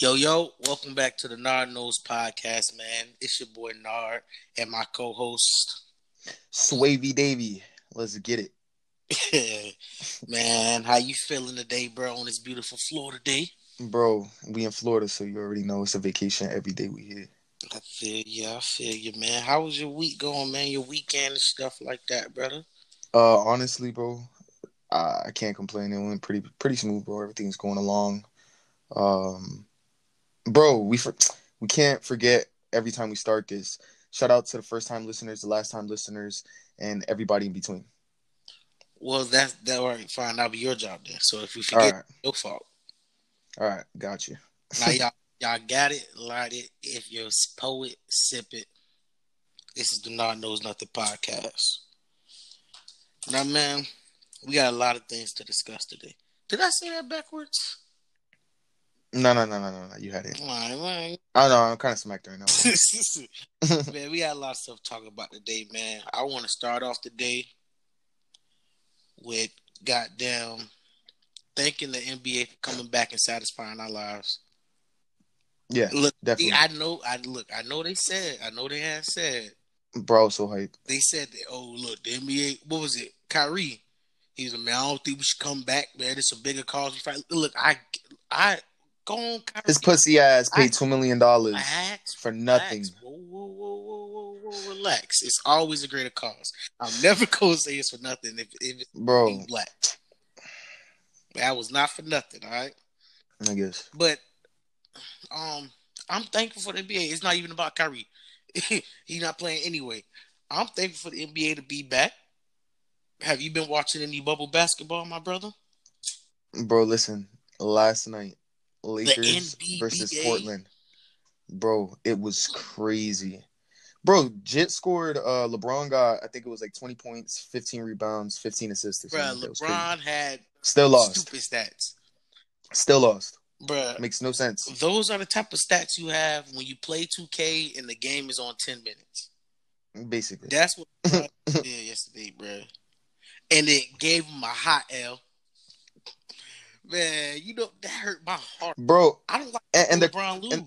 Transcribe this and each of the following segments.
Yo, yo, welcome back to the Nard Knows podcast, man. It's your boy Nard and my co-host. Swavy Davy. Let's get it. man, how you feeling today, bro, on this beautiful Florida day? Bro, we in Florida, so you already know it's a vacation every day we here. I feel you, I feel you, man. How was your week going, man? Your weekend and stuff like that, brother? Uh honestly, bro, I can't complain. It went pretty pretty smooth, bro. Everything's going along. Um bro, we for, we can't forget every time we start this. Shout out to the first time listeners, the last time listeners, and everybody in between. Well, that's that right. Fine, that'll be your job then. So if you forget, right. your fault. All right, got you. now y'all, y'all got it, light it. If you're a poet, sip it. This is the Nard Knows Nothing podcast. Now, man, we got a lot of things to discuss today. Did I say that backwards? No, no, no, no, no, no. You had it. Why, why? I know. I'm kind of smacked right now. man, we had a lot of stuff to talk about today, man. I want to start off the day with goddamn thanking the NBA for coming back and satisfying our lives. Yeah, look, definitely. I know. I look. I know they said. I know they had said. Bro, so hype. They said that. Oh, look, the NBA. What was it? Kyrie. He's a man. I don't think we should come back, man. It's a bigger cause. Look, I, I Go on, Kyrie. His pussy ass paid two million dollars for nothing. Whoa, whoa, whoa, whoa, whoa, relax. It's always a greater cause. I'm never gonna say it's for nothing if, if it's bro black. That was not for nothing, all right. I guess. But um, I'm thankful for the NBA. It's not even about Kyrie. He's not playing anyway. I'm thankful for the NBA to be back. Have you been watching any bubble basketball, my brother? Bro, listen. Last night Lakers versus Portland. Bro, it was crazy. Bro, Jit scored. Uh, LeBron got, I think it was like twenty points, fifteen rebounds, fifteen assists. Bro, LeBron had still lost. Stupid stats. Still lost. Bro, makes no sense. Those are the type of stats you have when you play 2K and the game is on ten minutes. Basically, that's what did yesterday, bro. And it gave him a hot L. Man, you know that hurt my heart, bro. I don't like and, and LeBron the, lose. And,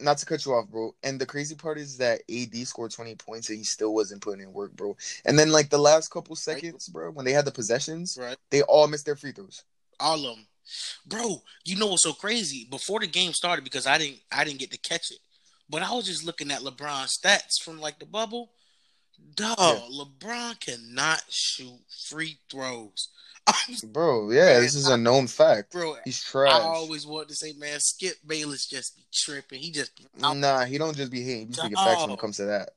not to cut you off, bro. And the crazy part is that AD scored 20 points and he still wasn't putting in work, bro. And then like the last couple seconds, bro, when they had the possessions, right. they all missed their free throws. All of them. Bro, you know what's so crazy? Before the game started, because I didn't I didn't get to catch it. But I was just looking at LeBron's stats from like the bubble. Dog, yeah. LeBron cannot shoot free throws. bro, yeah, man, this is a known fact. Bro, he's trash. I always want to say, man, Skip Bayless just be tripping. He just I'm, nah, he don't just be hating. He's speaking facts when it comes to that.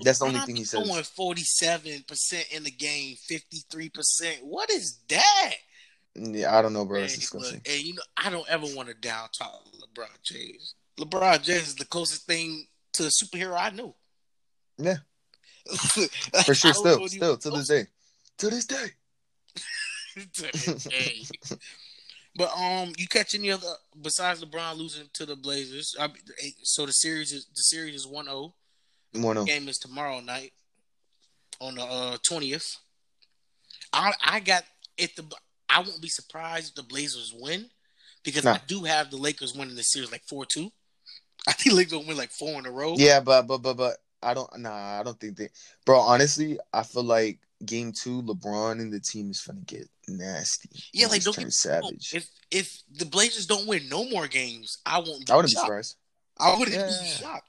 That's the only thing he says. Going forty seven percent in the game, fifty three percent. What is that? Yeah, I don't know, bro. Man, it's disgusting. Look, and you know, I don't ever want to down talk LeBron James. LeBron James is the closest thing to a superhero I know. Yeah, for sure. Still, still to this day, to this day. but um, you catch any other besides LeBron losing to the Blazers? I, so the series is the series is 1-0. 1-0. Game is tomorrow night on the uh, twentieth. I I got if the I won't be surprised if the Blazers win because nah. I do have the Lakers winning the series like four two. I think Lakers win like four in a row. Yeah, but but but but I don't nah I don't think they bro honestly I feel like game two, LeBron and the team is gonna get nasty. Yeah, like don't get savage. If if the Blazers don't win no more games, I won't. I wouldn't shocked. be surprised. I wouldn't yeah. be shocked.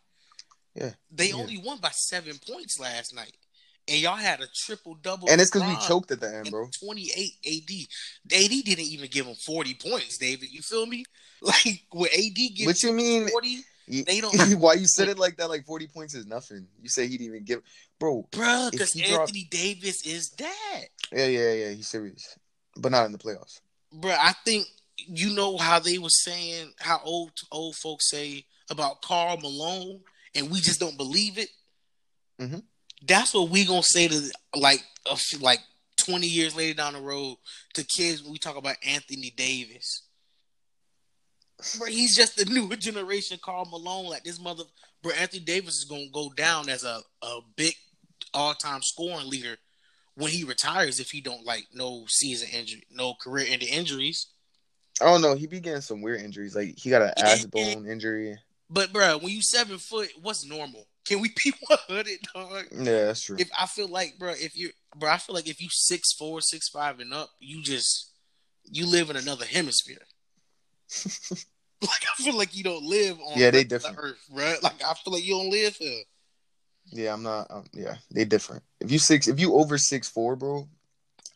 Yeah, they yeah. only won by seven points last night, and y'all had a triple double. And it's because we choked at the end, bro. Twenty eight AD. AD didn't even give him forty points, David. You feel me? Like with AD giving what you mean They don't. Why you said it like that? Like forty points is nothing. You say he didn't even give, bro. Bro, because Anthony dropped... Davis is that. Yeah, yeah, yeah. He's serious, but not in the playoffs. Bro, I think you know how they were saying how old old folks say about Karl Malone, and we just don't believe it. Mm-hmm. That's what we gonna say to like a, like twenty years later down the road to kids when we talk about Anthony Davis. Bro, he's just the newer generation Karl Malone. Like this mother, bro, Anthony Davis is gonna go down as a, a big all time scoring leader when he retires if he don't like no season injury, no career ending injuries. I don't know. He be getting some weird injuries. Like he got an ass bone injury. But bro, when you seven foot, what's normal? Can we be one hundred, dog? Yeah, that's true. If I feel like, bro, if you, bro, I feel like if you six four, six five and up, you just you live in another hemisphere. Like I feel like you don't live on Yeah, they the different. Earth, bro. Like I feel like you don't live here. Yeah, I'm not. Um, yeah, they different. If you six, if you over six four, bro,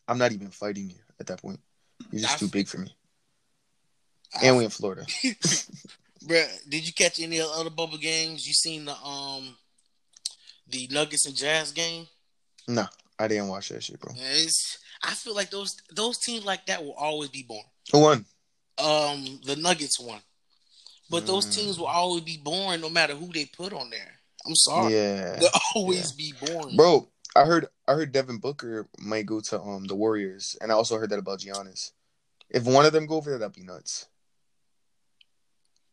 I'm not even fighting you at that point. You're just I too feel- big for me. I And we in Florida. bro, did you catch any other bubble games? You seen the um the Nuggets and Jazz game? No, I didn't watch that shit, bro. It's, I feel like those those teams like that will always be born. Who won? Um, the Nuggets won, but those Mm. teams will always be born no matter who they put on there. I'm sorry, Yeah, they'll always be born, bro. I heard. I heard Devin Booker might go to um the Warriors, and I also heard that about Giannis. If one of them go over there, that'd be nuts.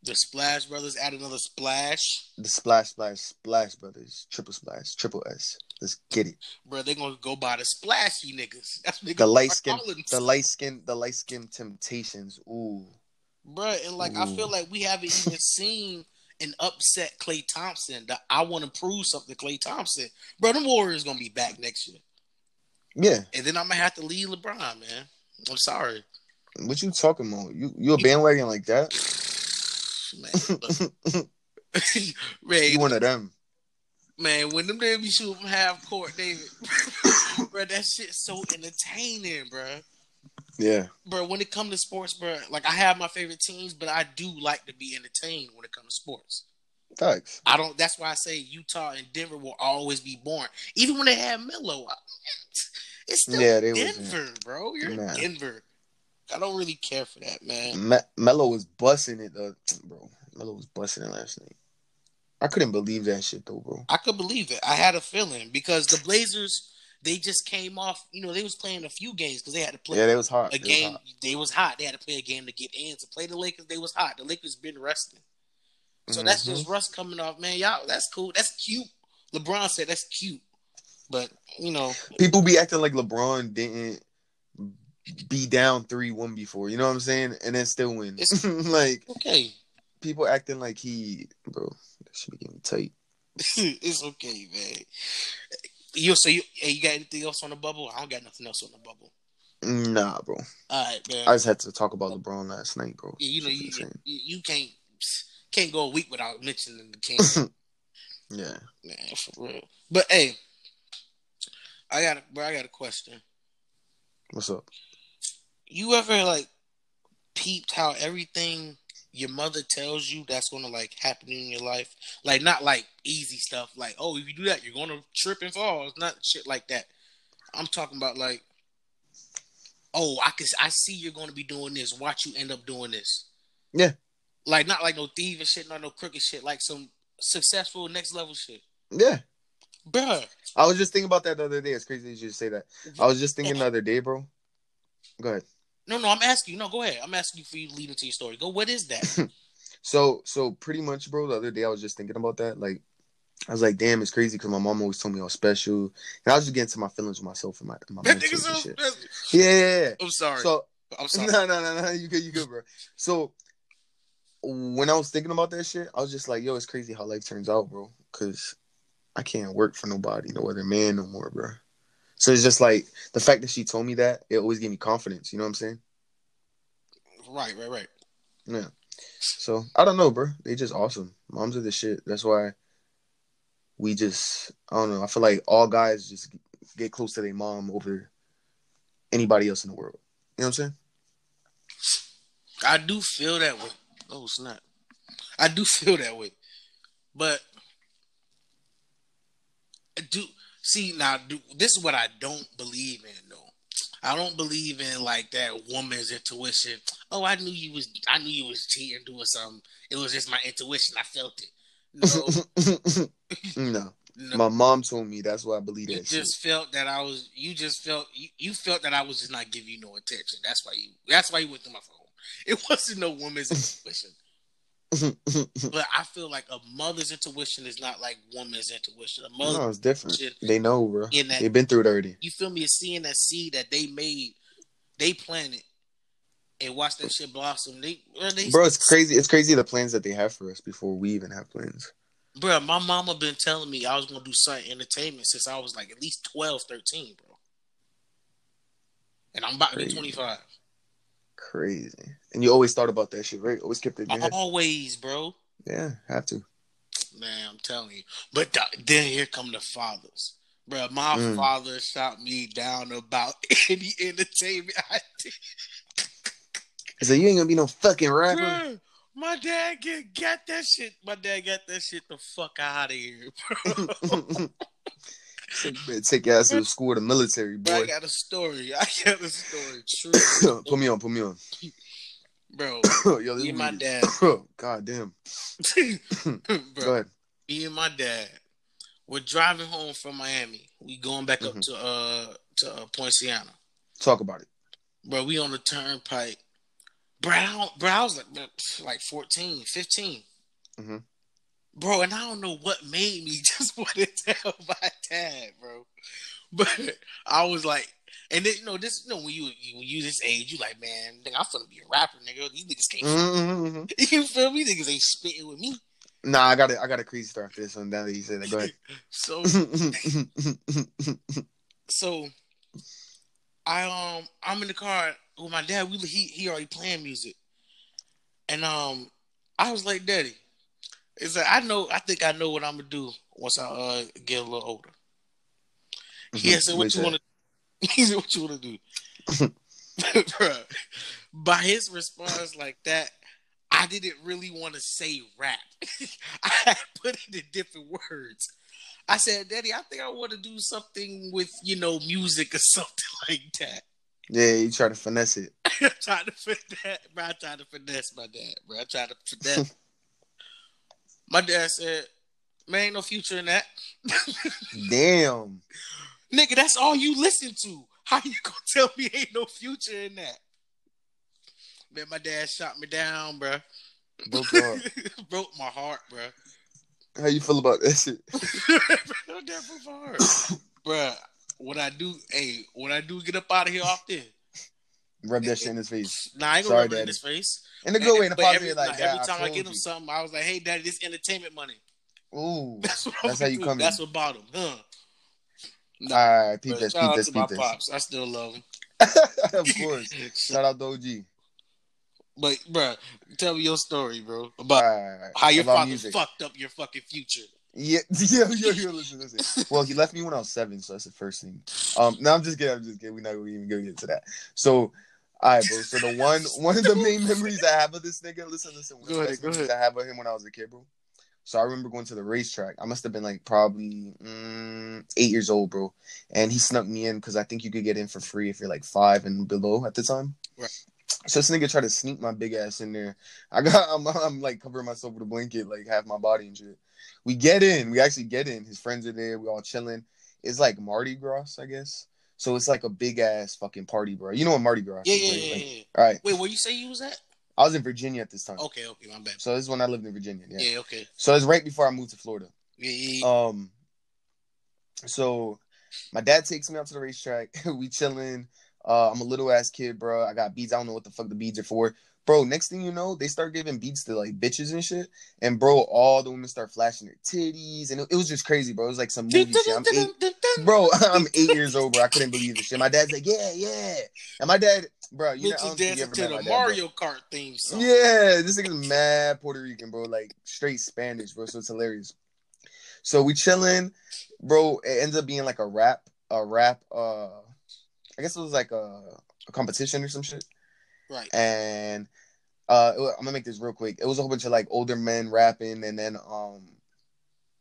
The Splash Brothers add another splash, The splash, splash, splash brothers, triple splash, triple S. Let's get it. bro. They're gonna go by the splashy niggas. That's what The light skin, the light skin, the light skin temptations. Ooh, bro. and like I feel like we haven't even seen an upset Klay Thompson. That I want to prove something Klay Thompson. Bro, the Warriors gonna be back next year, yeah. and then I'm gonna have to leave LeBron, man. I'm sorry, What you talking about? You you a bandwagon like that? man. Man, You one of them? Man, when them they be shooting from half court, David, bro, that shit's so entertaining, bro. Yeah. Bro, when it comes to sports, bro, like I have my favorite teams, but I do like to be entertained when it comes to sports. Thanks. I don't. That's why I say Utah and Denver will always be born, even when they have Melo. It's still Yeah, they was- Denver, bro. You're Nah. in Denver. I don't really care for that, man. Me- Melo was busting it, though, bro. Melo was busting it last night. I couldn't believe that shit though, bro. I could believe it. I had a feeling because the Blazers, they just came off. You know, they was playing a few games because they had to play Yeah, they was hot. a They was game. hot. They was hot. They had to play a game to get in. To play the Lakers, they was hot. The Lakers been resting. So that's Mhm. just Russ coming off, man. Y'all, that's cool. That's cute. LeBron said that's cute, but you know, People be acting like LeBron didn't be down three one before. You know what I'm saying? And then still win. It's- like okay. people acting like he, bro. Should be getting tight. it's okay, man. You so you hey, you got anything else on the bubble? I don't got nothing else on the bubble. Nah, bro. All right, man. I just had to talk about LeBron last night, bro. Yeah, you know you, you you can't can't go a week without mentioning the king, Yeah. man, for real. But hey, I got a, bro, I got a question. What's up? You ever like peeped how everything your mother tells you that's gonna like happen in your life? Like not like easy stuff, like oh if you do that you're gonna trip and fall. It's not shit like that. I'm talking about like oh I can I see you're gonna be doing this. Watch you end up doing this. Yeah. Like not like no thieving shit, not no crooked shit. Like some successful next level shit, Yeah. bruh. I was just thinking about that the other day. It's crazy that you just say that. I was just thinking the other day, bro. Go ahead. No, no, I'm asking you. No, go ahead. I'm asking you for you leading to lead into your story. Go. What is that? So, so pretty much, bro. The other day, I was just thinking about that. Like, I was like, damn, it's crazy because my mom always told me I was special, and I was just getting to my feelings with myself and my my that mentals nigga and so shit. Yeah, yeah, yeah. I'm sorry. So, I'm sorry. no, no, no, no. You good, you good, bro. So, when I was thinking about that shit, I was just like, yo, it's crazy how life turns out, bro. Because I can't work for nobody, no other man, no more, bro. So it's just like the fact that she told me that it always gave me confidence. You know what I'm saying? Right, right, right. Yeah. So I don't know, bro. They just awesome. Moms are the shit. That's why we just I don't know. I feel like all guys just get close to their mom over anybody else in the world. You know what I'm saying? I do feel that way. Oh snap! I do feel that way, but I do see now. Do, this is what I don't believe in, though. I don't believe in like that woman's intuition. Oh, I knew you was. I knew you was cheating, doing something. It was just my intuition. I felt it. No, no. no. My mom told me that's why I believe You that shit. just felt that I was. You just felt. You, you felt that I was just not giving you no attention. That's why you. That's why you went through my phone. It wasn't no woman's intuition. Mm-hmm. But I feel like a mother's intuition is not like woman's intuition. A mother, no, it's different. They know, bro. That- They've been through it already. you feel me, seeing that seed that they made, they planted, and watch that shit blossom. They, they Bro, it's crazy. It's crazy the plans that they have for us before we even have plans. Bro, my mama been telling me I was gonna do something entertainment since I was like at least 12, 13, bro. And I'm about to be 25. Crazy. And you always thought about that shit, right? Always kept it. Always, bro. Yeah, have to. Man, I'm telling you. But th- then here come the fathers. Bro, my Mm. father shot me down about any entertainment I did. Said, You ain't gonna be no fucking rapper. Bro, my dad get got that shit. My dad got that shit the fuck out of here, bro. Take, your ass to the school of the military, Bro, I got a story. I got a story. True, put me on, put me on. bro. Yo, Me and my dad. God damn. Go bro, ahead. me and my dad We're driving home from Miami. We going back up Mhm. to uh to uh, Poinciana. Talk about it. Bro, we on the turnpike. Bro, bro, I was like, like 14, 15. Mhm. Bro, and I don't know what made me just want to tell my dad, bro. But I was like, and then, you know, this, you know, when you when you this age, you like, man, nigga, I'm gonna be a rapper, nigga. These niggas can't, Mhm, mhm. you feel me? Niggas ain't spitting with me. Nah, I got it. I got a crazy story after this one. Now that you said that, go ahead. So, so I um I'm in the car with my dad. We he he already playing music, and um I was like, Daddy, it's like I know I think I know what I'm gonna do once I uh get a little older. He Mhm. said, What "What you want to?" He said, "What you want to do?" By his response like that, I didn't really want to say rap. I had put it in different words. I said, "Daddy, I think I want to do something with you know music or something like that." Yeah, you try to finesse it. I tried to finesse, bro. I tried to finesse my dad, bro. I tried to finesse. My dad said, "Man, ain't no future in that." Damn. Nigga, that's all you listen to. How you gonna tell me ain't no future in that? Man, my dad shot me down, bro. Broke. Broke my heart, bro. How you feel about that shit? My dad broke my heart. bruh, when I do, hey, when I do get up out of here off there, Rub that shit in his face. nah, I ain't gonna Sorry, rub it in his face. In a good way, in a positive every, like every time I, told get him you. something, I was like, hey, daddy, this entertainment money. Ooh. That's what That's how you do. come in. That's what bought him, huh? Nah, All right, peep this, peep this, peep this. pops. I still love him. of course. Shout out to OG. But, bro, tell me your story, bro. About right, how your About father music. fucked up your fucking future. Yeah, yeah, yeah, yeah. Listen, listen. Well, he left me when I was seven, so that's the first thing. Um, no, I'm just kidding. I'm just kidding. We're not even gonna even go into that. So, all right, bro. So the one, one of the main memories I have of this nigga. Listen, listen. One of Go the ahead, best go memories ahead. I have of him when I was a kid, bro. So I remember going to the racetrack. I must have been like probably mm, eight years old, bro. And he snuck me in because I think you could get in for free if you're like five and below at the time. Right. So this nigga tried to sneak my big ass in there. I got, I'm, I'm like covering myself with a blanket, like half my body and shit. We get in. We actually get in. His friends are there. We all chilling. It's like Mardi Gras, I guess. So it's like a big ass fucking party, bro. You know what Mardi Gras Yeah, yeah, yeah, Like- yeah, all right. Wait, where you say you was at? I was in Virginia at this time. Okay, okay, my bad. So this is when I lived in Virginia. Yeah. Yeah, okay. So it's right before I moved to Florida. Yeah, yeah, yeah. Um, so my dad takes me out to the racetrack. we chilling. Uh, I'm a little ass kid, bro. I got beads. I don't know what the fuck the beads are for, bro. Next thing you know, they start giving beats to like bitches and shit. And bro, all the women start flashing their titties, and it, it was just crazy, bro. It was like some movie shit. I'm eight, bro. I'm eight years old, bro. I couldn't believe this shit. My dad's like, yeah, yeah. And my dad, bro, you know, I Bitches don't you dancing to the my dad. Mario Kart theme song. Yeah, this nigga's mad Puerto Rican, bro. Like straight Spanish, bro. So it's hilarious. So we chilling, bro. It ends up being like a rap, a rap. Uh, I guess it was like a, a competition or some shit. Right. And uh, it wa- I'm gonna make this real quick. It was a whole bunch of like older men rapping, and then um,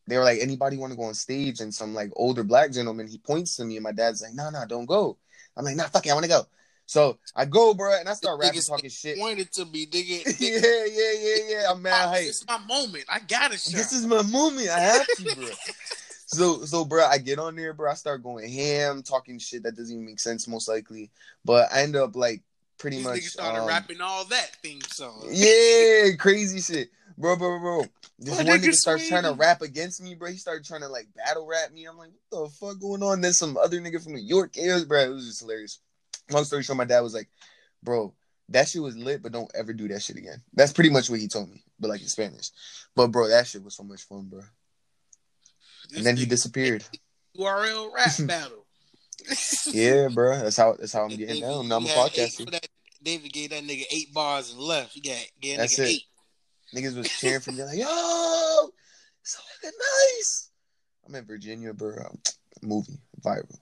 they were like, anybody want to go on stage? And some like older black gentleman, he points to me, and my dad's like, nah, nah, don't go. I'm like, nah, fuck it, I want to go. So I go, bro, and I start rapping, talking shit. Pointed to me, nigga. yeah, yeah, yeah, yeah. I'm mad hype. This is my moment. I got shot. This is my moment. I have to, bro. so, so, bro, I get on there, bro. I start going ham, talking shit that doesn't even make sense, most likely. But I end up like pretty These much. niggas started um, rapping all that theme song. Yeah, crazy shit, bro, bro, bro. This one nigga starts trying to rap against me, bro. He started trying to like battle rap me. I'm like, what the fuck going on? Then some other nigga from New York, it was, bro. It was just hilarious. Long story short, my dad was like, bro, that shit was lit, but don't ever do that shit again. That's pretty much what he told me, but like in Spanish. But bro, that shit was so much fun, bro. This And then he disappeared. URL rap battle. Yeah, bro. That's how that's how I'm getting David- down. Now I'm a podcaster. that- David gave that nigga eight bars and left. He got gave That's nigga it. eight. Niggas was cheering for me like, yo, so fucking nice. I'm in Virginia, bro. Movie viral.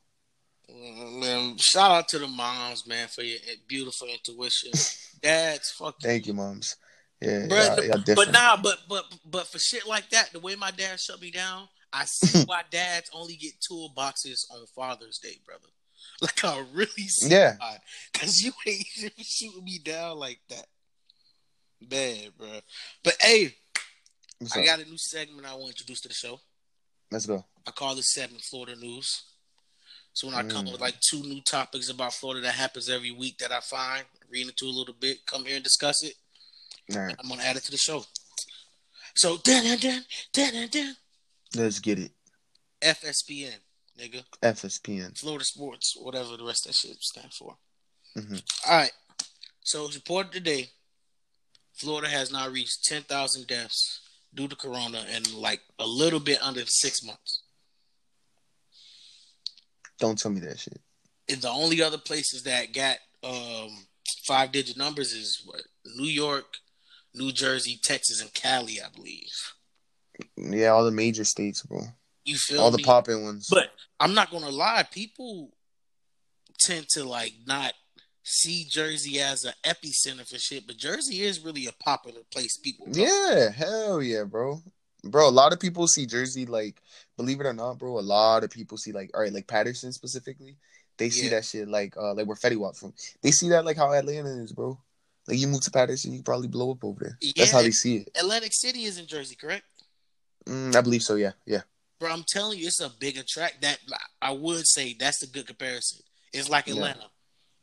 Mm, Man, shout out to the moms, man, for your beautiful intuition. Dads, fuck Thank you, moms. Yeah, Bruh, y'all, y'all But nah, but but but for shit like that, the way my dad shut me down, I see why dads only get toolboxes on Father's Day, brother. Like I really see Yeah. why. Cause you ain't shooting me down like that. Bad, bro. But hey, What's I up? got a new segment I want to introduce to the show. Let's go. I call this segment Florida News. So when I come Mm. with like two new topics about Florida that happens every week that I find, read into a little bit, come here and discuss it. Right, I'm gonna add it to the show. So dun dun dun dun dun. Let's get it. FSPN, nigga. FSPN. Florida Sports, whatever the rest of that shit stand for. Mhm. All right. So it's reported today, Florida has now reached 10,000 deaths due to corona in like a little bit under six months. Don't tell me that shit. And the only other places that got um, five digit numbers is what New York, New Jersey, Texas, and Cali, I believe. Yeah, all the major states, bro. You feel all me? the popping ones. But I'm not gonna lie, people tend to like not see Jersey as an epicenter for shit, but Jersey is really a popular place. People, go. yeah, hell yeah, bro. Bro, a lot of people see Jersey like, believe it or not, bro. A lot of people see like, all right, like Paterson specifically. They see Yeah. that shit like, uh, like where Fetty Wap from. They see that like how Atlanta is, bro. Like you move to Paterson, you probably blow up over there. That's how they see it. Atlantic City is in Jersey, correct? Mm, I believe so. Yeah, yeah. Bro, I'm telling you, it's a bigger track. That I would say that's a good comparison. It's like Yeah. Atlanta.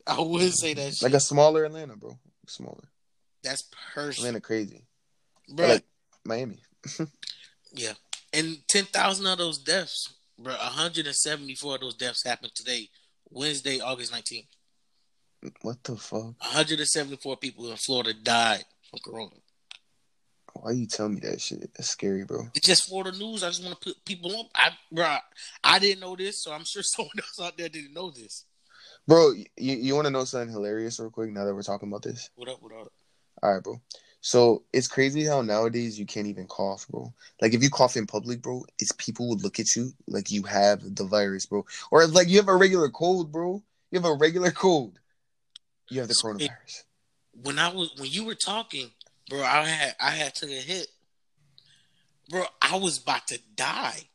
I would say that shit. Like a smaller Atlanta, bro. Smaller that's perfect, Atlanta, crazy. bro. Like Miami. yeah, and ten thousand of those deaths, bro. 174 of those deaths happened today, Wednesday, August 19th. What the fuck? 174 people in Florida died from corona. Why you tell me that shit? That's scary, bro. It's just for the news. I just want to put people on. I, bro, I didn't know this, so I'm sure someone else out there didn't know this. Bro, you, you want to know something hilarious real quick now that we're talking about this? What up? What up? All right, bro. So it's crazy how nowadays you can't even cough, bro. Like if you cough in public, bro, it's people would look at you like you have the virus, bro. Or like you have a regular cold, bro. You have a regular cold. You have the coronavirus. When I was when you were talking, bro, I had I had took a hit, bro. I was about to die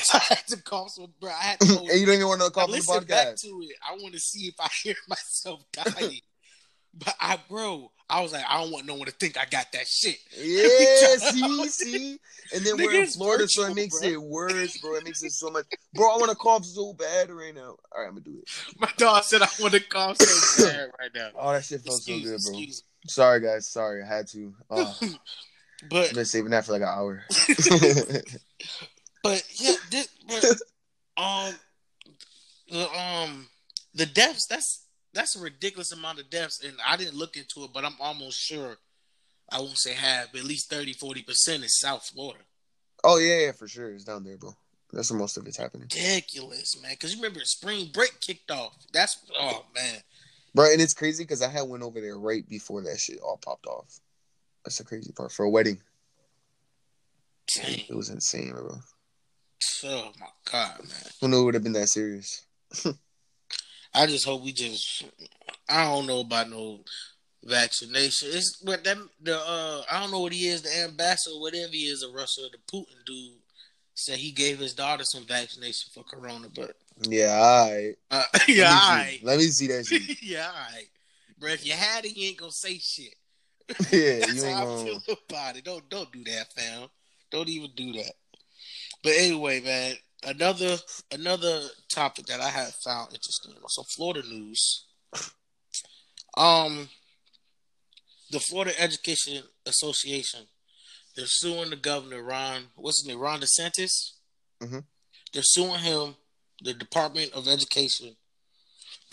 I had to cough. So, bro, I had to. And you don't even want to cough on the listen back to it. I want to see if I hear myself dying. but I, bro, I was like, I don't want no one to think I got that shit. Yeah, see, see, and then we're in Florida, so it makes bro. it worse, bro. It makes it so much, bro. I want to cough so bad right now. All right, I'm gonna do it. My dog said I want to cough so bad right now. Oh, that shit felt Excuse, so good, bro. excuse. Sorry, guys. Sorry, I had to. Oh, But I've been saving that for like an hour. But yeah, this, but, um, the um, the deaths. That's that's a ridiculous amount of deaths, and I didn't look into it, but I'm almost sure. I won't say half, but at least 30, 40 percent is South Florida. oh yeah, yeah, for sure. It's down there, bro. That's where most of it's happening, Ridiculous, man. Because you remember spring break kicked off. That's oh man. Bro. And it's crazy because I had went over there right before that shit all popped off. That's the crazy part for a wedding. Dang. It was insane, bro. Oh my god, man. Who knew it would have been that serious? I just hope we just. I don't know about no vaccination. It's but that the uh I don't know what he is, the ambassador, whatever he is, of Russia, the Putin dude said he gave his daughter some vaccination for corona, but Yeah, all right. uh, yeah, all right. Let me see that shit. yeah, all right. Bro, if you had it, you ain't gonna say shit. yeah, That's you ain't how I gonna. feel about it. Don't don't do that, fam. Don't even do that. But anyway, man, another another topic that I have found interesting. Some Florida news. Um, the Florida Education Association. They're suing the governor Ron. What's his name? Ron DeSantis. Mhm. They're suing him, the Department of Education,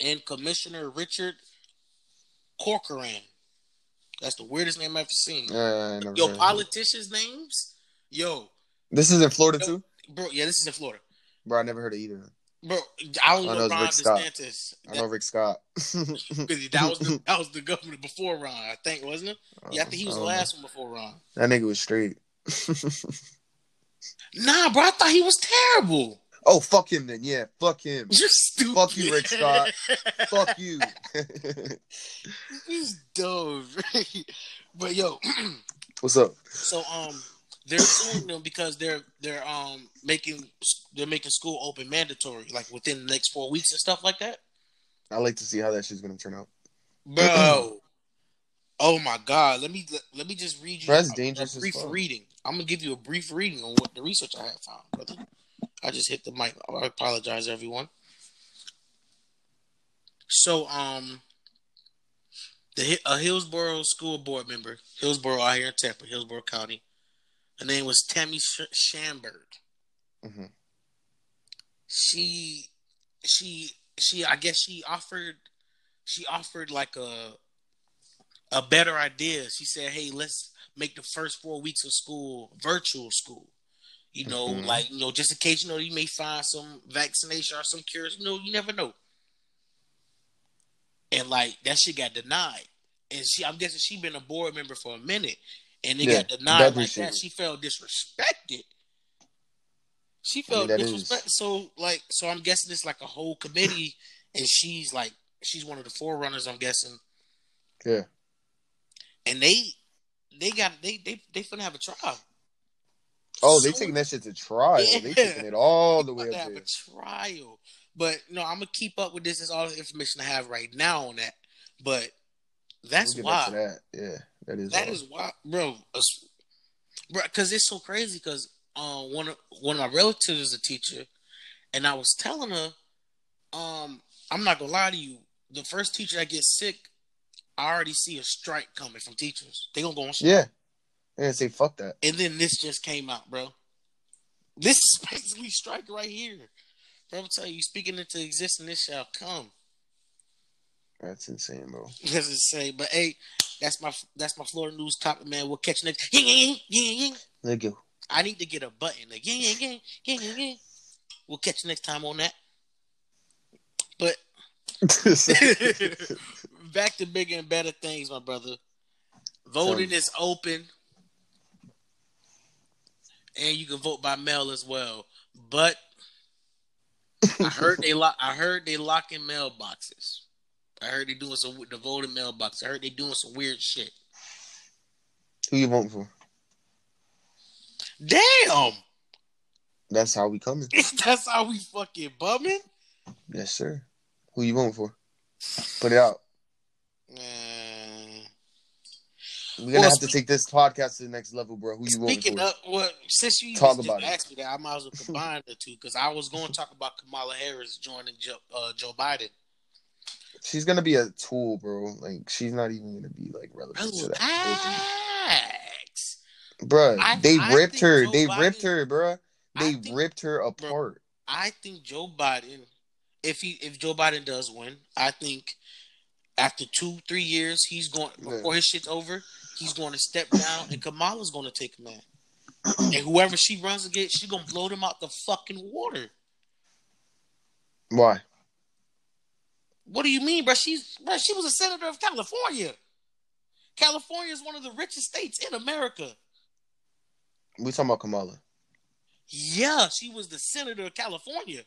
and Commissioner Richard Corcoran. That's the weirdest name I've ever seen. Uh, Yo, politicians' names. Yo, This is in Florida Yo. too, bro. Yeah, this is in Florida, bro. I never heard of either. Bro. I I know Ron Rick Scott. DeSantis. I know Rick Scott. That, that was the, that was the governor before Ron. I think wasn't it? Yeah, I think he was the don't know. last one before Ron. That nigga was straight. Nah, bro. I thought he was terrible. oh fuck him then. Yeah, fuck him. You're stupid. Fuck you, Rick Scott. fuck you. He's dumb. but yo, What's up? so um, they're suing them because they're they're um making they're making school open mandatory like within the next four weeks and stuff like that, I like to see how that shit's gonna turn out. bro. oh my god, let me let, me just read you that's a- dangerous a brief reading. I'm gonna give you a brief reading on what the research I have found, brother. I just hit the mic. I apologize, everyone. So, um, the a Hillsborough school board member, Hillsborough out here in Tampa, Hillsborough County. Her name was Tammy Sh- Shamberg. hmm She, she, she. I guess she offered, she offered like a, a better idea. She said, "Hey, let's make the first four weeks of school virtual school." You know, Mhm. like you know, just in case you know you may find some vaccination or some cures. You know, you never know. And like that shit got denied. And she, I'm guessing she been a board member for a minute, and it Yeah, got denied like that. She felt disrespected. She I felt mean, that is- disrespected. So like, so I'm guessing it's like a whole committee, and she's like, she's one of the forerunners. I'm guessing, Yeah. and they, they got they they they finna have a trial. Oh, they So- taking that shit to trial. Yeah. They taking it all the way to up have there. a trial. But no, I'm gonna keep up with this. That's all the information I have right now on that. But that's We'll why. that. Yeah, that is. That wild. is why, bro. Bro, because it's so crazy. Because uh, one of one of my relatives is a teacher, and I was telling her, um, I'm not gonna lie to you. The first teacher that gets sick, I already see a strike coming from teachers. They gonna go on strike. Yeah. Gonna say fuck that. And then this just came out, bro. This is basically strike right here. Bro, I'm telling you, speaking into existence, this shall come. That's insane, bro. It say, but hey, that's my that's my Florida news topic, man. We'll catch you next. Ying, ying, ying, ying. Look you. I need to get a button. Like, ying, ying, ying, ying, ying, ying. We'll catch you next time on that. But back to bigger and better things, my brother. Voting is open, and you can vote by mail as well. But I heard they lock. I heard they locking mailboxes. I heard they doing some with the voting mailbox. I heard they doing some weird shit. Who you voting for? Damn, That's how we coming. that's how we fucking bumming. Yes, sir. Who you voting for? Put it out. Man. We're gonna Well, have to take this podcast to the next level, bro. Who you voting Speaking for? of, well, since you Talk about it. asked me that, I might as well combine the two because I was going to talk about Kamala Harris joining Joe, uh, Joe Biden. She's gonna be a tool, bro. Like she's not even gonna be like relevant to that. Relax. Bruh, I- they I ripped her. Joe they Biden- ripped her, bruh. I They think- ripped her apart. I think Joe Biden, if he if Joe Biden does win, I think after two three years he's going before his shit's over, he's going to step down and Kamala's going to take command. and whoever she runs against, she's gonna blow them out the fucking water. Why? What do you mean, bro? She's bro, she was a senator of California. California is one of the richest states in America. We talking about Kamala. Yeah, she was the senator of California.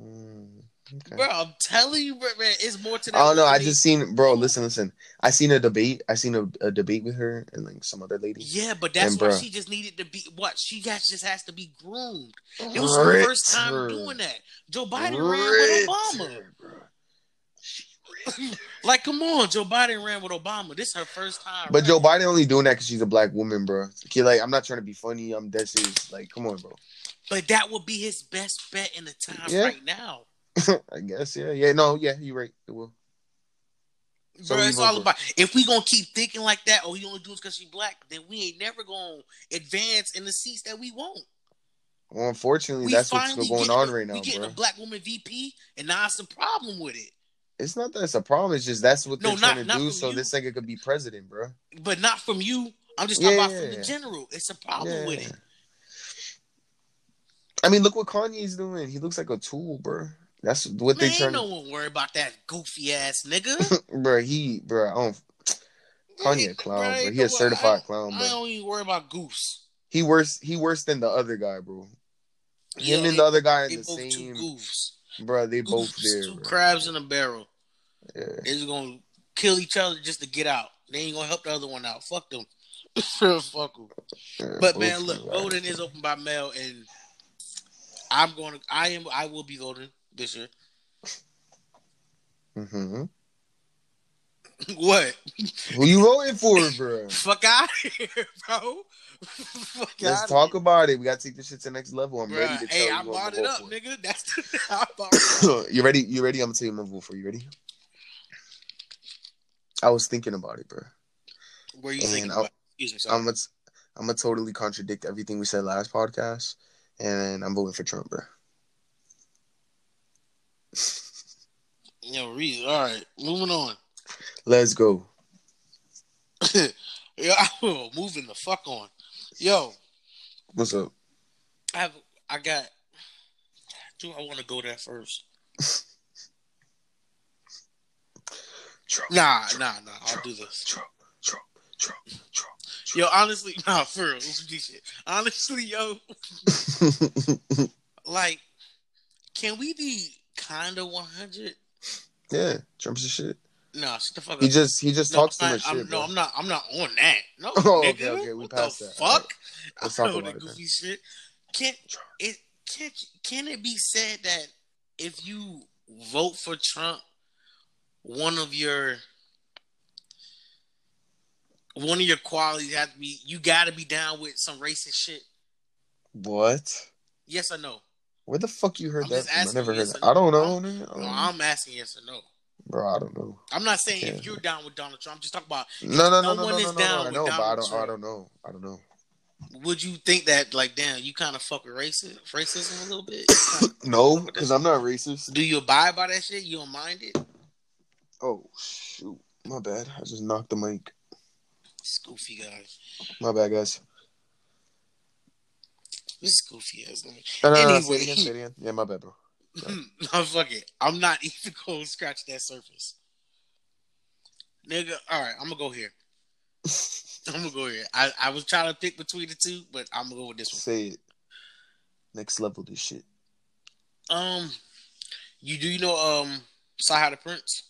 Mm, okay. Bro, I'm telling you, bro, man, it's more to that. I don't know. I just seen, bro. Listen, listen. I seen a debate. I seen a, a debate with her and like some other lady. Yeah, but that's And why bruh. she just needed to be what she got. Just has to be groomed. It was her first time doing that. Joe Biden ran with Obama. bro. Like, come on, Joe Biden ran with Obama. This is her first time. But Joe. Biden only doing that because she's a black woman, bro. Okay, like I'm not trying to be funny. I'm dead serious. Like, come on, bro. but that would be his best bet in the time Yeah. right now. I guess, yeah, yeah. No, yeah, you're right. It will. So Bro, it's all about if we gonna keep thinking like that, oh, he only do it because she black, then we ain't never gonna advance in the seats that we want. Well, unfortunately, We that's what's going on a- right now, We getting bro. a black woman VP, and now it's a problem with it. It's not that it's a problem. It's just that's what No, they're not- trying to not do. So you. this nigga could be president, bro. but not from you. I'm just talking Yeah, about from the general. It's a problem with it. I mean, look what Kanye's doing. He looks like a tool, bro. That's what Man, they trying ain't no one worry about that goofy ass nigga. bro. He, bro. I don't. Kanye a clown, bro. He a certified clown, I bro. don't even worry about Goose. He worse. He worse than the other guy, bro. Yeah, Him and they- the other guy in the both two same, goofs. bro. They both there. two bro. crabs in a barrel. Yeah. They just gonna kill each other just to get out. They ain't gonna help the other one out. Fuck them. Fuck them. Yeah, But man, look, voting is open by mail, and I'm going to. I am. I will be voting this year. Mm-hmm. what? Who you voting for, bro? Fuck out of here, bro. Fuck Let's talk here. about it. We gotta take this shit to the next level. I'm ready to tell hey, you I what brought I'm it up, nigga. That's the. I brought it up. for. you ready? You ready? I'm gonna tell you my vote for. You ready? I was thinking about it, bro. Where you And thinking about? Excuse me. I'm gonna, I'm gonna totally contradict everything we said last podcast, and I'm voting for Trump, bro. Yo, read. All right, moving on. Let's go. yeah, moving the fuck on. Yo, What's up? I have. I got. Do I want to go there first? Trump, Nah, Trump, nah, nah. I'll do this. Trump, Trump, Trump, Trump. Yo, honestly, nah, for real. shit. Honestly, yo, like, can we be kind of one hundred? yeah, Trump's the shit. Nah, shut the fuck He just he just No, talks too much shit, no. I'm not. I'm not on that. No, Oh, nigga. okay, okay, we what passed the that. fuck? Alright. Let's I talk about it, goofy shit. Can it? Can can it be said that if you vote for Trump, one of your one of your qualities have to be you got to be down with some racist shit. What? Yes or no? Where the fuck you heard I'm that? I never heard yes that. or I don't know, nigga. I don't No, know. I'm asking yes or no. Bro, I don't know. I'm not saying if you're down with Donald Trump. I'm just talking about No, no, no, no no, one no, is no, no, down. I with know, but I Donald don't. I don't know. I don't know. would you think that like damn you kind of fuck with racism racism a little bit? No, because I'm not racist. Do you abide by that shit? You don't mind it? Oh shoot, my bad. I just knocked the mic. Goofy guy. My bad, guys. This goofy ass. No, no, no, no, Anyway. say it again, say it again. Yeah, my bad, bro. no, fuck it. I'm not even going to scratch that surface. Nigga, all right, I'm gonna go here. I'm gonna go here. I, I was trying to pick between the two, but I'm gonna go with this one. Say it. Next level, this shit. Um, you do you know um Sahara the Prince?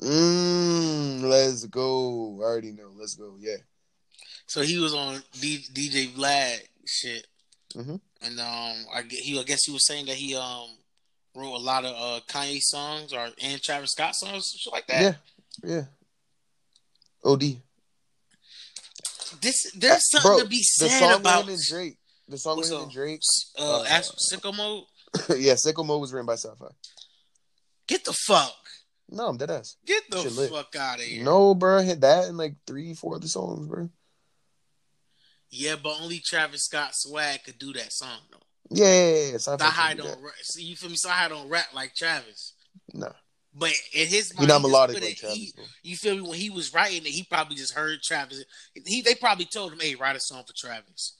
Mmm. Let's go. I already know. Let's go. Yeah. So he was on D, DJ Vlad shit, Mhm. and um, I he I guess he was saying that he um wrote a lot of uh Kanye songs or and Travis Scott songs, shit like that. Yeah. Yeah. Od. This there's something Bro, to be said about with him and Drake. The song with him and Drake. uh, uh, Sicko Mode. yeah, Sicko Mode was written by Sapphire. Get the fuck, No, I'm dead ass. get the Shit lit. fuck out of here. No, bro, hit that and like three, four other songs, bro. Yeah, but only Travis Scott swag could do that song though. Yeah, yeah, yeah. Sahai do don't rap, see you feel me? Sahai don't rap like Travis. No. But in his mind, not melodic like Travis, he- You feel me? When he was writing it, he probably just heard Travis. He they probably told him, "Hey, write a song for Travis."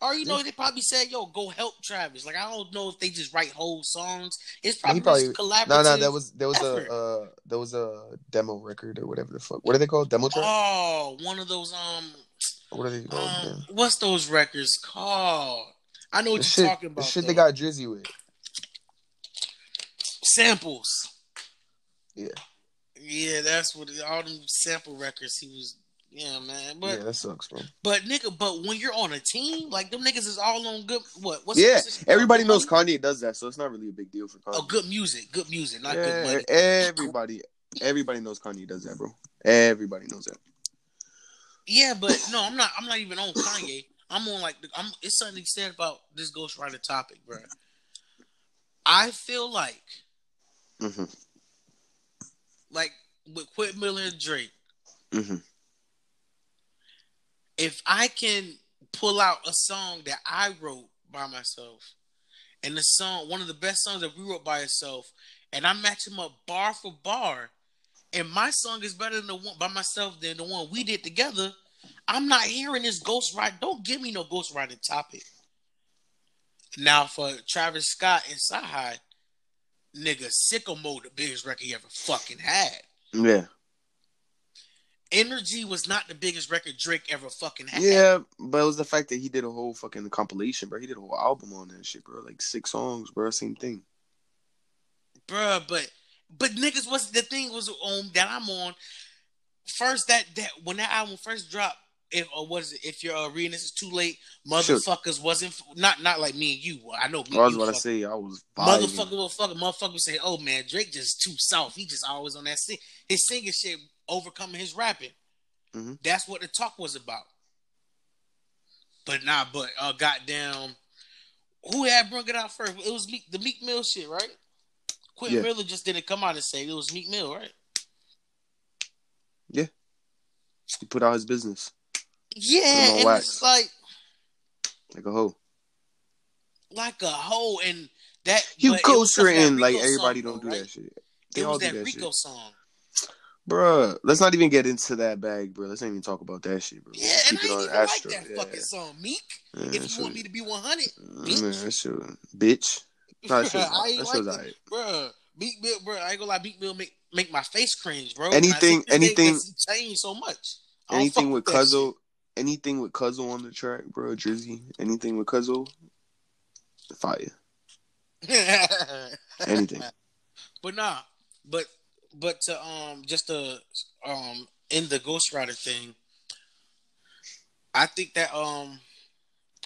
Or you know, Yeah. they probably said, "Yo, go help Travis." Like I don't know if they just write whole songs. It's probably, probably- just collaborative. No, no, that was there was effort. a uh, there was a demo record or whatever the fuck. What are they called? Demo track? Oh, one of those um, what are they called? um what's those records called? I know what The you're shit, talking the about. shit though. they got Drizzy with. samples. Yeah. Yeah, that's what all them sample records he was. Yeah, man. But yeah, that sucks, bro. but nigga, but when you're on a team, like them niggas is all on good. What? What's yeah, everybody knows? Kanye does that, so it's not really a big deal for Kanye. Oh, good music, good music, not good money. everybody, everybody knows Kanye does that, bro. Everybody knows that. Yeah, but no, I'm not. I'm not even on Kanye. I'm on like the, I'm. It's something he said about this ghostwriter topic, bro. I feel like hmm like with Quentin Miller and Drake, hmm if I can pull out a song that I wrote by myself, and the song, one of the best songs that we wrote by itself, and I match him up bar for bar, and my song is better than the one by myself than the one we did together, I'm not hearing this ghostwriter. Don't give me no ghostwriter topic. Now for Travis Scott and Sahai, nigga, Sicko Mode, the biggest record he ever fucking had. Yeah. Energy was not the biggest record Drake ever fucking had. Yeah, but it was the fact that he did a whole fucking compilation, bro. He did a whole album on that shit, bro. Like six songs, bro. Same thing. Bruh, but but niggas was the thing was on that I'm on. First that that when that album first dropped, if or was it if you're uh, reading this is too late, motherfuckers sure. wasn't not not like me and you. I know. Me I was about to say I was vibing. motherfucker, motherfucker, motherfucker say, "Oh man, Drake just too soft. He just always on that sing. His singing shit overcoming his rapping. Mm-hmm. That's what the talk was about. But nah, but uh, goddamn, who had brought it out first? It was Meek, the Meek Mill shit, right? Quentin yeah. Miller just didn't come out and say it was Meek Mill, right? Yeah, he put out his business. Yeah, and wax. it's like like a hoe, like a hoe, and that you coaster in like everybody don't do right? that shit. They it was that, that Rico shit. song. Bruh, let's not even get into that bag, bro. Let's not even talk about that shit, bro. Yeah, and Keep I ain't even Astro. like that yeah. fucking song, Meek. Yeah, if you want me to be 100, mm, bitch. Man, bitch. No, that I ain't that like it, bro. Meek Mill, bro. I ain't gonna lie, Meek Mill make make my face cringe, bro. Anything, anything, changed so much. Anything with Cuzzo, anything with Cuzzo on the track, bro. Drizzy, anything with Cuzzo, fire. anything. But nah, but but to um just to um in the ghostwriter thing, I think that um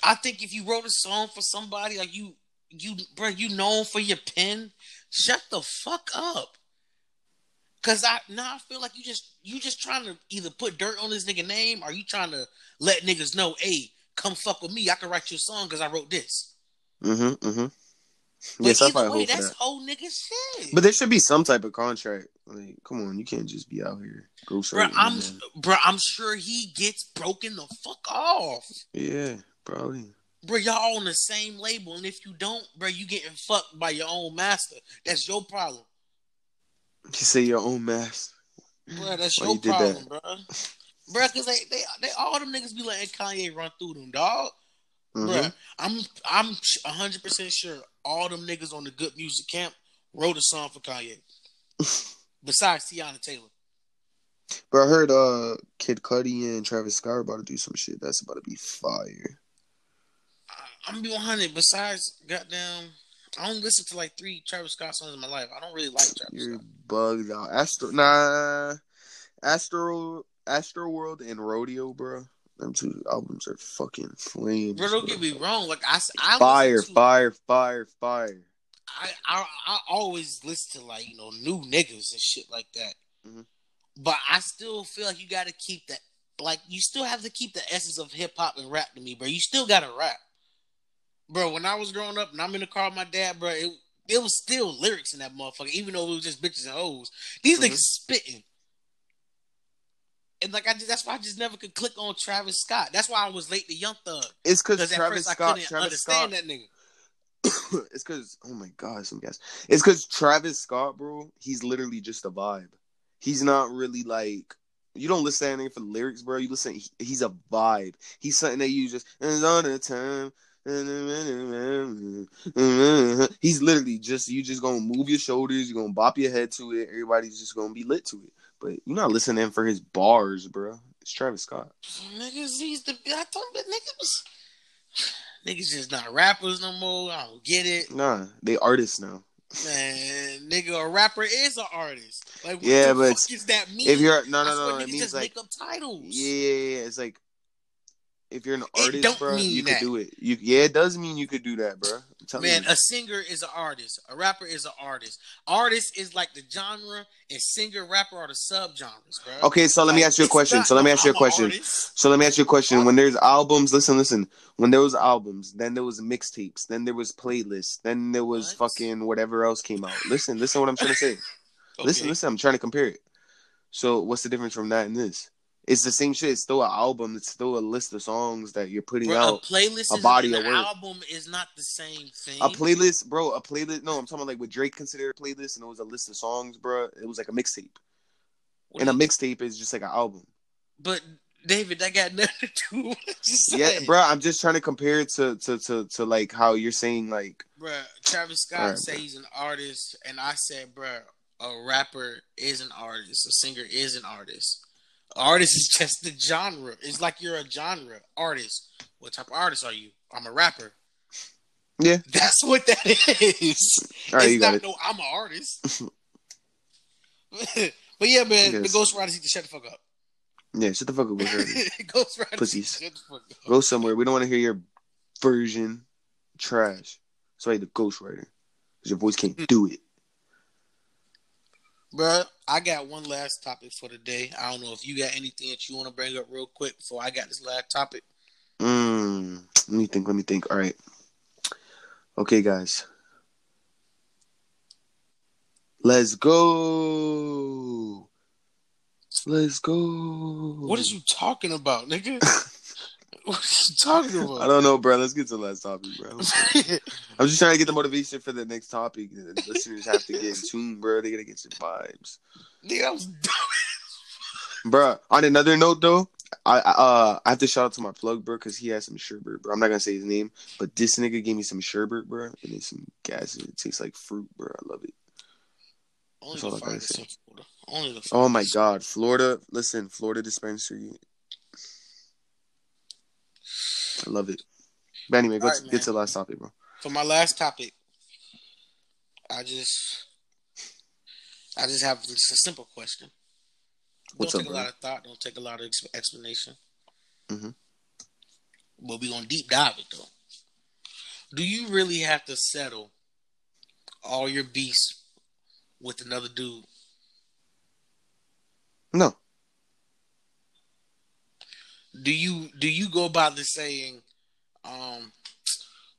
I think if you wrote a song for somebody like you you bro you known for your pen, shut the fuck up. Cause I now I feel like you just you just trying to either put dirt on this nigga name or you trying to let niggas know, hey, come fuck with me. I can write you a song because I wrote this. Mm-hmm. Mm-hmm. But yes, I way, that's that. whole nigga shit. But there should be some type of contract. Like, come on, you can't just be out here go bro. I'm, bro. I'm sure he gets broken the fuck off. Yeah, probably. Bro, y'all on the same label, and if you don't, bro, you getting fucked by your own master. That's your problem. You say your own master. Bro, that's Why your you problem, bro. Bro, cause they, they they all them niggas be letting Kanye run through them, dog. Mm-hmm. Bro, I'm I'm hundred percent sure all them niggas on the good music camp wrote a song for Kanye. Besides Teyana Taylor. But I heard uh Kid Cudi and Travis Scott are about to do some shit that's about to be fire. I'm gonna be 100. Besides, goddamn, I don't listen to like three Travis Scott songs in my life. I don't really like Travis You're Scott. bugged out. Astro, nah, Astro, Astroworld and Rodeo, bro. Them two albums are fucking flames. Bro, don't get me wrong. Like I, I fire, to, fire, fire, fire. I, I, I always listen to like you know new niggas and shit like that. Mm-hmm. But I still feel like you got to keep that. Like you still have to keep the essence of hip hop and rap to me, bro. You still got to rap, bro. When I was growing up and I'm in the car with my dad, bro, it, it was still lyrics in that motherfucker, even though it was just bitches and hoes. These mm-hmm. niggas spitting. And like I just, that's why I just never could click on Travis Scott. That's why I was late to Young Thug. It's because Travis Scott. I couldn't Travis understand Scott, that nigga. it's because oh my god, some guys. It's because Travis Scott, bro. He's literally just a vibe. He's not really like you don't listen to anything for lyrics, bro. You listen. He, he's a vibe. He's something that you just and on the time. He's literally just you just gonna move your shoulders, you're gonna bop your head to it, everybody's just gonna be lit to it. But you're not listening for his bars, bro. It's Travis Scott. Niggas, he's the I told him niggas niggas just not rappers no more. I don't get it. Nah, they artists now. Man, nigga, a rapper is an artist. Like, yeah, but is that mean? If you're no, no, no, it means like make up titles. Yeah, yeah, yeah, it's like if you're an artist, bro, you that. could do it. You yeah, it does mean you could do that, bro. Man, you. a singer is an artist. A rapper is an artist. Artist is like the genre, and singer, rapper are the subgenres, bro. Okay, so let me ask you a question. So let me ask you a question. So let me ask you a question. When there's albums, listen, listen. When there was albums, then there was mixtapes, then there was playlists, then there was what? fucking whatever else came out. Listen, listen what I'm trying to say. okay. Listen, listen. I'm trying to compare it. So what's the difference from that and this? It's the same shit. It's still an album. It's still a list of songs that you're putting Bro, a playlist a is body of work. album is not the same thing. A playlist, bro. A playlist. No, I'm talking about like what Drake considered a playlist, and it was a list of songs, bro. It was like a mixtape, and a mixtape is just like an album. But David, that got nothing to do. Yeah, bro. I'm just trying to compare it to to to to like how you're saying like Bro, Travis Scott Alright, said bro. he's an artist, and I said, bro, a rapper is an artist, a singer is an artist. Artist is just the genre. It's like you're a genre artist. What type of artist are you? I'm a rapper. Yeah. that's what that is. All right, it's you got not it. no. I'm an artist. but yeah, man, the. ghostwriters need to shut the fuck up. Yeah, shut the fuck up, ghostwriter. ghostwriters, Pussies. shut the fuck up. Go somewhere. We don't want to hear your version. Trash. Sorry, the ghostwriter. 'Cause your voice can't hmm. do it. Bruh, I got one last topic for today. I don't know if you got anything that you want to bring up real quick before I got this last topic. Mm, let me think. Let me think. All right. Okay, guys. Let's go. Let's go. What is you talking about, nigga? what are you talking about? I don't know, bro. Let's get to the last topic, bro. I'm just trying to get the motivation for the next topic. The listeners have to get in tune, bro. They gotta get some vibes. nigga, that was dumb. Bruh, on another note though, I I, uh I have to shout out to my plug, bro, because he has some sherbet, bro. I'm not gonna say his name, but this nigga gave me some sherbet, bro, and it's some gas. It tastes like fruit, bro. I love it. Only That's the all I gotta say. Florida. Only the Oh my god, Florida! Listen, Florida dispensary. I love it. But anyway, Alright, to, get to the last topic, bro. For my last topic, I just, I just have just a simple question. What's don't up, take bro? a lot of thought. Don't take a lot of ex- explanation. Mhm. But we're gonna deep dive it though. Do you really have to settle all your beasts with another dude? No, Do you do you go by the saying, um,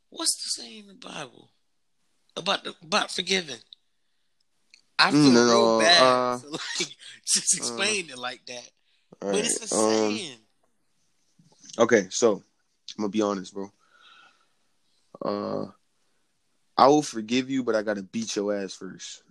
what's the saying in the Bible about the, about forgiving? I feel no, real bad uh, to like just explain it like that, all but it's a right. Um, saying. Okay, so I'm gonna be honest, bro. Uh, I will forgive you, but I gotta beat your ass first.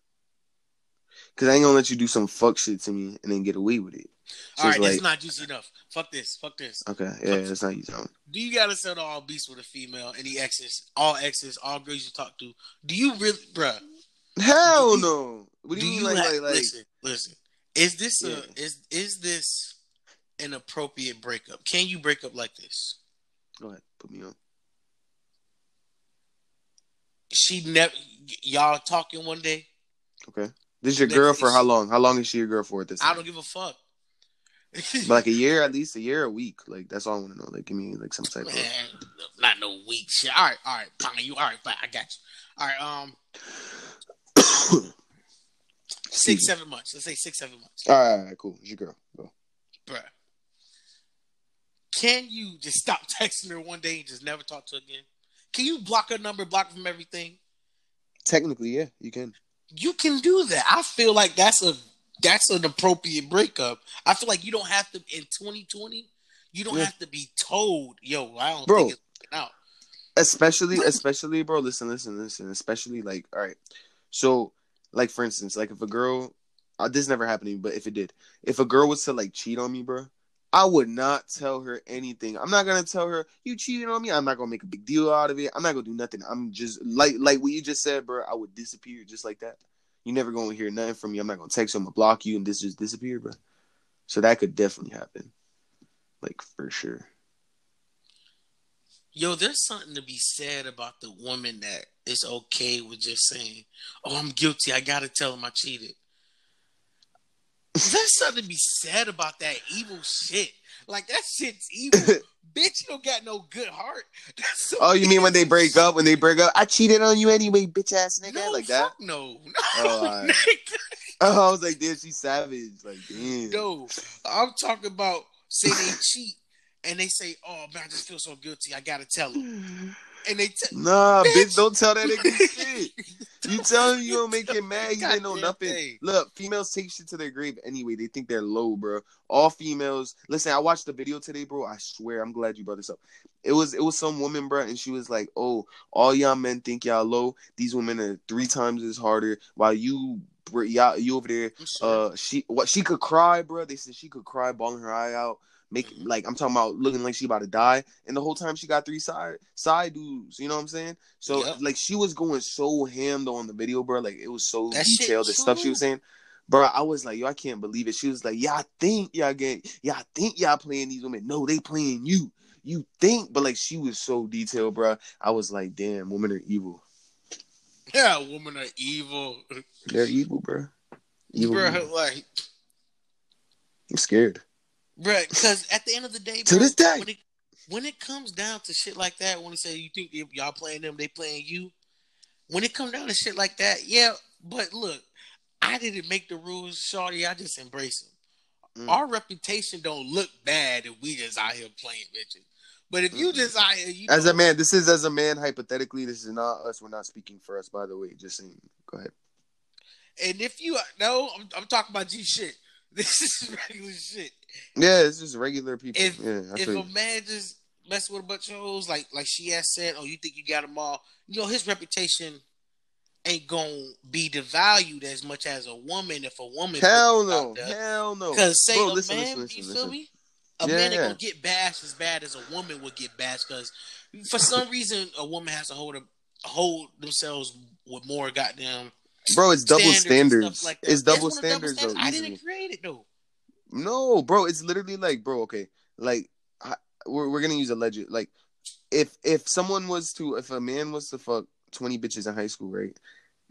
Cause I ain't gonna let you do some fuck shit to me and then get away with it. So All right, like, it's not juicy enough. Fuck this. Fuck this. okay, yeah, it's not you telling. Do you gotta settle all beasts with a female? Any exes, all exes, all girls you talk to? Do you really, bruh? Hell you- no. What do you mean, like, like, like? listen? Listen, is this Yeah. a is is this an appropriate breakup? Can you break up like this? Go ahead, put me on. She never. Y'all talking one day? Okay, this is your girl for how long? How long is she your girl for at this? I Time? don't give a fuck. But like a year, at least a year, a week. Like that's all I want to know. Like give me like some type of. Man, not no weak shit. All right, all right, fine. You all right? Fine, I got you. All right, um, six, seven months. Let's say six, seven months, all right, all right, cool. It's your girl. Go. bruh. Can you just stop texting her one day and just never talk to her again? Can you block her number, block from everything? Technically, yeah, you can. You can do that. I feel like that's a that's an appropriate breakup. I feel like you don't have to in 2020. You don't Yeah. have to be told, "Yo, I don't Bro. think it's out." especially especially bro listen listen listen especially like all right so like for instance like if a girl uh, this never happened to me but if it did if a girl was to like cheat on me bro i would not tell her anything i'm not gonna tell her you cheated on me i'm not gonna make a big deal out of it i'm not gonna do nothing i'm just like like what you just said bro i would disappear just like that you never gonna hear nothing from me i'm not gonna text you i'm gonna block you and this just disappear bro so that could definitely happen like for sure Yo, there's something to be said about the woman that is okay with just saying, "Oh, I'm guilty. I gotta tell him I cheated." There's something to be said about that evil shit. Like that shit's evil, bitch. You don't got no good heart. That's some Oh, you mean when they break up? When they break up, I cheated on you anyway, bitch ass nigga, No, like that. No, no, Oh, nigga. Oh, I was like, damn, she's savage. Like, damn. no. I'm talking about say they cheat and they say, "Oh man, I just feel so guilty. I gotta tell him." And they tell Nah, Bitch. bitch, don't tell that nigga shit. You tell him you don't make him mad. He didn't know nothing. thing. Look, females take shit to their grave anyway. They think they're low, bro. All females. Listen, I watched the video today, bro. I swear, I'm glad you brought this up. It was it was some woman, bro, and she was like, "Oh, all y'all men think y'all low. These women are three times as harder. While you, y'all, you over there, uh, she what she could cry, bro. They said she could cry, bawling her eye out." Make like I'm talking about looking like she about to die, and the whole time she got three side side dudes. You know what I'm saying? So Yep. like she was going so ham though on the video, bro. Like it was so That detailed. The stuff she was saying, bro. I was like, yo, I can't believe it. She was like, y'all think y'all get, y'all think y'all playing these women. No, they playing you. You think, but like she was so detailed, bro. I was like, damn, women are evil. yeah, women are evil. They're evil, bro. Evil. Women. like, I'm scared. Bruh, because at the end of the day, To this day. when it, when it comes down to shit like that, when they say you think y'all playing them, they playing you. When it comes down to shit like that, yeah. But look, I didn't make the rules, shorty. I just embrace them. Mm. Our reputation don't look bad if we just out here playing bitches. But if you just out here, you As a man, this is as a man. Hypothetically, this is not us. We're not speaking for us, by the way. Just saying. Go ahead. and if you no, I'm, I'm talking about G shit. This is regular shit. Yeah, it's just regular people. If- yeah, if a man just mess with a bunch of hoes, like like she has said, oh, you think you got them all? You know, his reputation ain't gonna be devalued as much as a woman if a woman. Hell no, hell no. Because say Bro, a listen, man, listen, listen, you feel me? A Yeah, man ain't gonna get bashed as bad as a woman would get bashed because for some reason a woman has to hold a, hold themselves with more goddamn Bro, it's double standards. standards. like it's double double of the standards, though. I didn't create it though. No, bro, it's literally like, bro, okay, like I, we're we're gonna use a legend. Like, if if someone was to, if a man was to fuck twenty bitches in high school, right,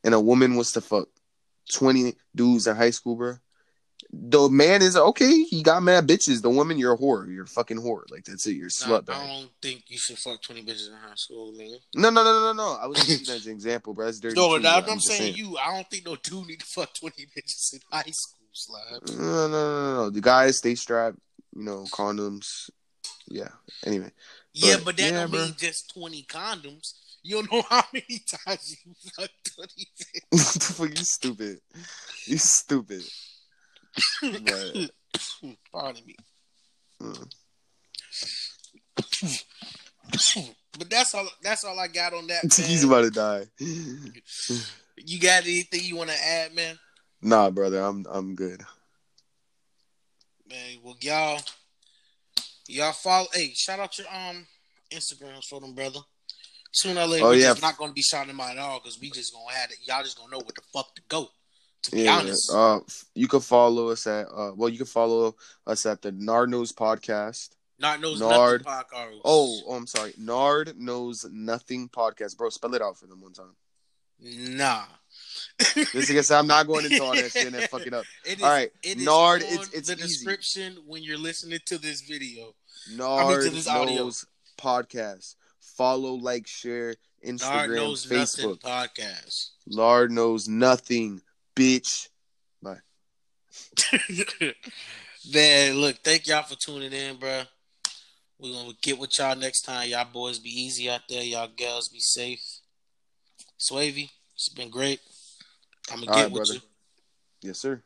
and a woman was to fuck twenty dudes in high school, bro, the man is okay. He got mad bitches. The woman, you're a whore. You're a fucking whore. Like that's it. You're a Nah, slut. I dog. don't think you should fuck twenty bitches in high school, nigga. No, no, no, no, no. I was just using that as an example, bro. That's dirty. No, too, but I'm, just saying, you. I don't think no dude need to fuck twenty bitches in high school, slab. No, no, no, no. The guys stay strapped. You know, condoms. Yeah. Anyway, Yeah, But, but that yeah, don't bro. mean just twenty condoms. You don't know how many times you fuck twenty bitches. what the fuck? You stupid. You stupid. But, Pardon me. mm. But that's all. That's all I got on that. He's about to die. You got anything you want to add, man? Nah, brother. I'm I'm good. Man, well, y'all, y'all follow. Hey, shout out your um Instagrams for them, brother. Sooner or later, Oh, we're yeah. not gonna be shouting out at all because we just gonna have it. Y'all just gonna know what the fuck to go. To Yeah. honest, Uh, you can follow us at uh. Well, you can follow us at the Nard Knows Podcast. Nard knows Nard. nothing podcast. Oh, oh, I'm sorry. Nard Knows Nothing Podcast, bro. Spell it out for them one time. nah. Just like I said, I'm not going into all that shit and fuck it up. It is, All right, it is Nard, it's- it's the easy. description when you're listening to this video. Nard to this audio. Knows Podcast. Follow, like, share, Nard Instagram, knows nothing Facebook. podcast. Nard knows nothing, bitch. Bye. Man, look, thank y'all for tuning in, bro. We're gonna get with y'all next time. Y'all boys be easy out there. Y'all gals be safe. Swavy, it's been great. I'm gonna All get right, with brother. you. Yes, sir.